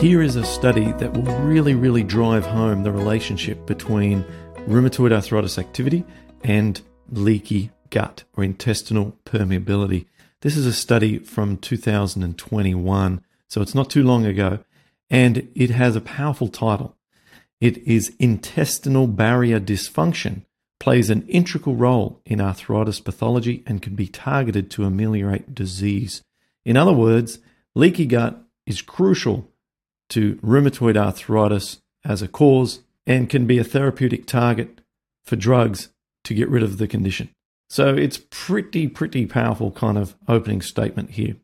Here is a study that will really, really drive home the relationship between rheumatoid arthritis activity and leaky gut or intestinal permeability. This is a study from 2021, so it's not too long ago, and it has a powerful title. It is Intestinal Barrier Dysfunction plays an integral role in arthritis pathology and can be targeted to ameliorate disease. In other words, leaky gut is crucial to rheumatoid arthritis as a cause and can be a therapeutic target for drugs to get rid of the condition. So it's pretty, pretty powerful kind of opening statement here.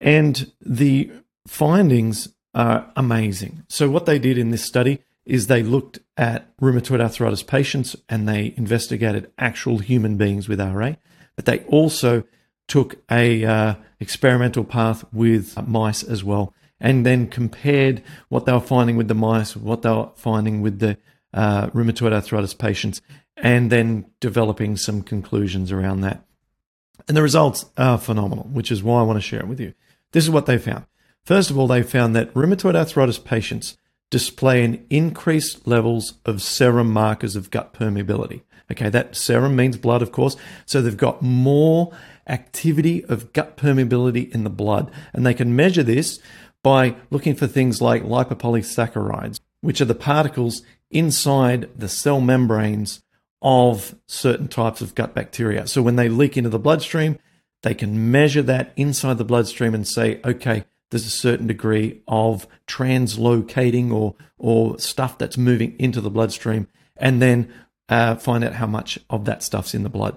And the findings are amazing. So, what they did in this study is they looked at rheumatoid arthritis patients and they investigated actual human beings with RA, but they also took a uh, experimental path with mice as well and then compared what they were finding with the mice, what they were finding with the uh, rheumatoid arthritis patients, and then developing some conclusions around that. And the results are phenomenal, which is why I want to share it with you. This is what they found. First of all, they found that rheumatoid arthritis patients display an increased levels of serum markers of gut permeability. Okay, that serum means blood, of course. So they've got more activity of gut permeability in the blood. And they can measure this by looking for things like lipopolysaccharides, which are the particles inside the cell membranes of certain types of gut bacteria. So when they leak into the bloodstream, they can measure that inside the bloodstream and say, okay, there's a certain degree of translocating or, or stuff that's moving into the bloodstream, and then uh, find out how much of that stuff's in the blood.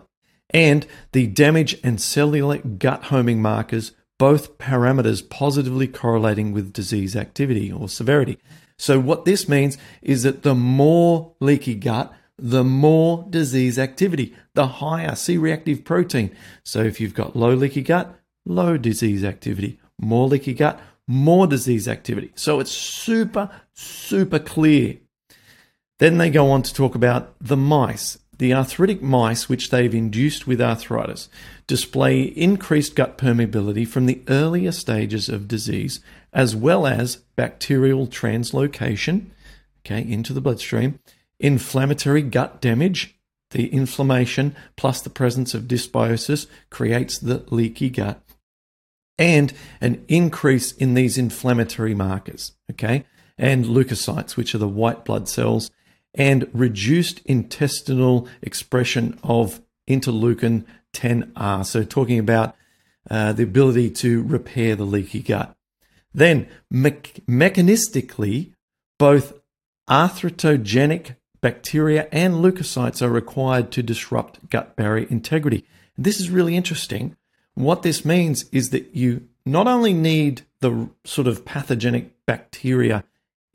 And the damage and cellular gut homing markers both parameters positively correlating with disease activity or severity. So, what this means is that the more leaky gut, the more disease activity, the higher C reactive protein. So, if you've got low leaky gut, low disease activity, more leaky gut, more disease activity. So, it's super, super clear. Then they go on to talk about the mice. The arthritic mice, which they've induced with arthritis, display increased gut permeability from the earlier stages of disease, as well as bacterial translocation okay, into the bloodstream, inflammatory gut damage. The inflammation plus the presence of dysbiosis creates the leaky gut, and an increase in these inflammatory markers, okay, and leukocytes, which are the white blood cells and reduced intestinal expression of interleukin 10R. So, talking about uh, the ability to repair the leaky gut. Then, me- mechanistically, both arthritogenic bacteria and leukocytes are required to disrupt gut barrier integrity. This is really interesting. What this means is that you not only need the sort of pathogenic bacteria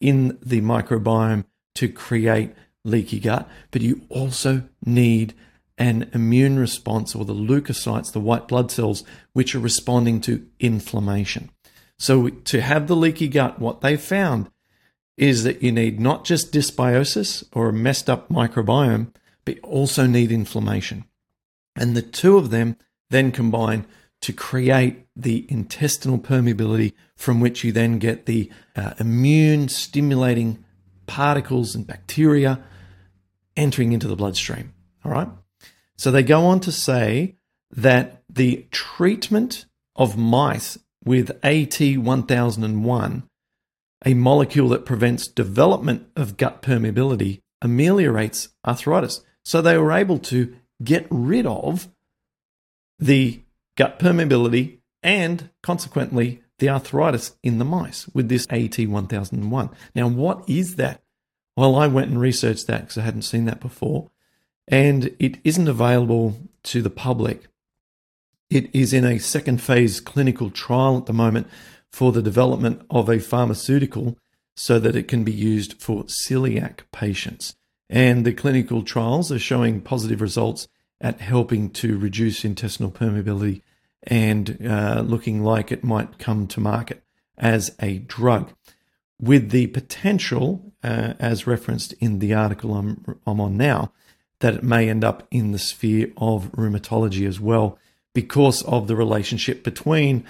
in the microbiome to create leaky gut, but you also need an immune response or the leukocytes, the white blood cells, which are responding to inflammation. So, to have the leaky gut, what they found is that you need not just dysbiosis or a messed up microbiome, but also need inflammation. And the two of them then combine to create the intestinal permeability from which you then get the uh, immune stimulating particles and bacteria entering into the bloodstream. All right. So they go on to say that the treatment of mice with AT1001, a molecule that prevents development of gut permeability, ameliorates arthritis. So they were able to get rid of the gut permeability and consequently the arthritis in the mice with this AT1001. Now, what is that? Well, I went and researched that because I hadn't seen that before, and it isn't available to the public. It is in a second phase clinical trial at the moment for the development of a pharmaceutical so that it can be used for celiac patients. And the clinical trials are showing positive results at helping to reduce intestinal permeability and uh, looking like it might come to market as a drug with the potential, uh, as referenced in the article I'm, I'm on now, that it may end up in the sphere of rheumatology as well because of the relationship between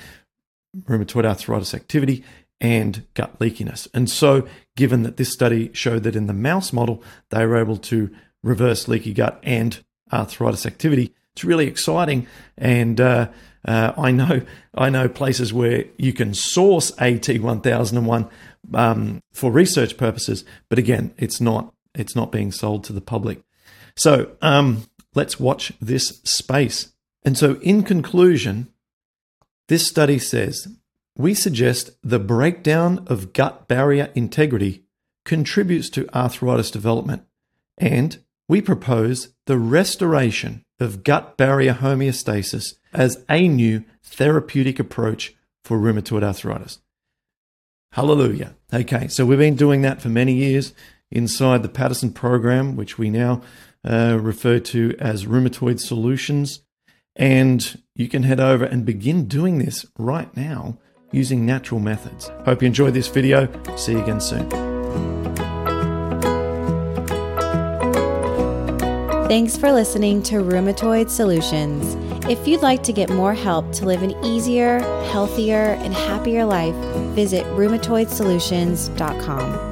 rheumatoid arthritis activity and gut leakiness. And so, given that this study showed that in the mouse model, they were able to reverse leaky gut and arthritis activity, it's really exciting. And uh, uh, I know I know places where you can source AT1001 um, for research purposes, but again, it's not it's not being sold to the public. So um, let's watch this space. And so, in conclusion, this study says we suggest the breakdown of gut barrier integrity contributes to arthritis development, and we propose the restoration of gut barrier homeostasis as a new therapeutic approach for rheumatoid arthritis. Hallelujah. Okay, so we've been doing that for many years inside the Paddison program, which we now uh, refer to as Rheumatoid Solutions. And you can head over and begin doing this right now using natural methods. Hope you enjoyed this video. See you again soon. Thanks for listening to Rheumatoid Solutions. If you'd like to get more help to live an easier, healthier, and happier life, visit rheumatoidsolutions.com.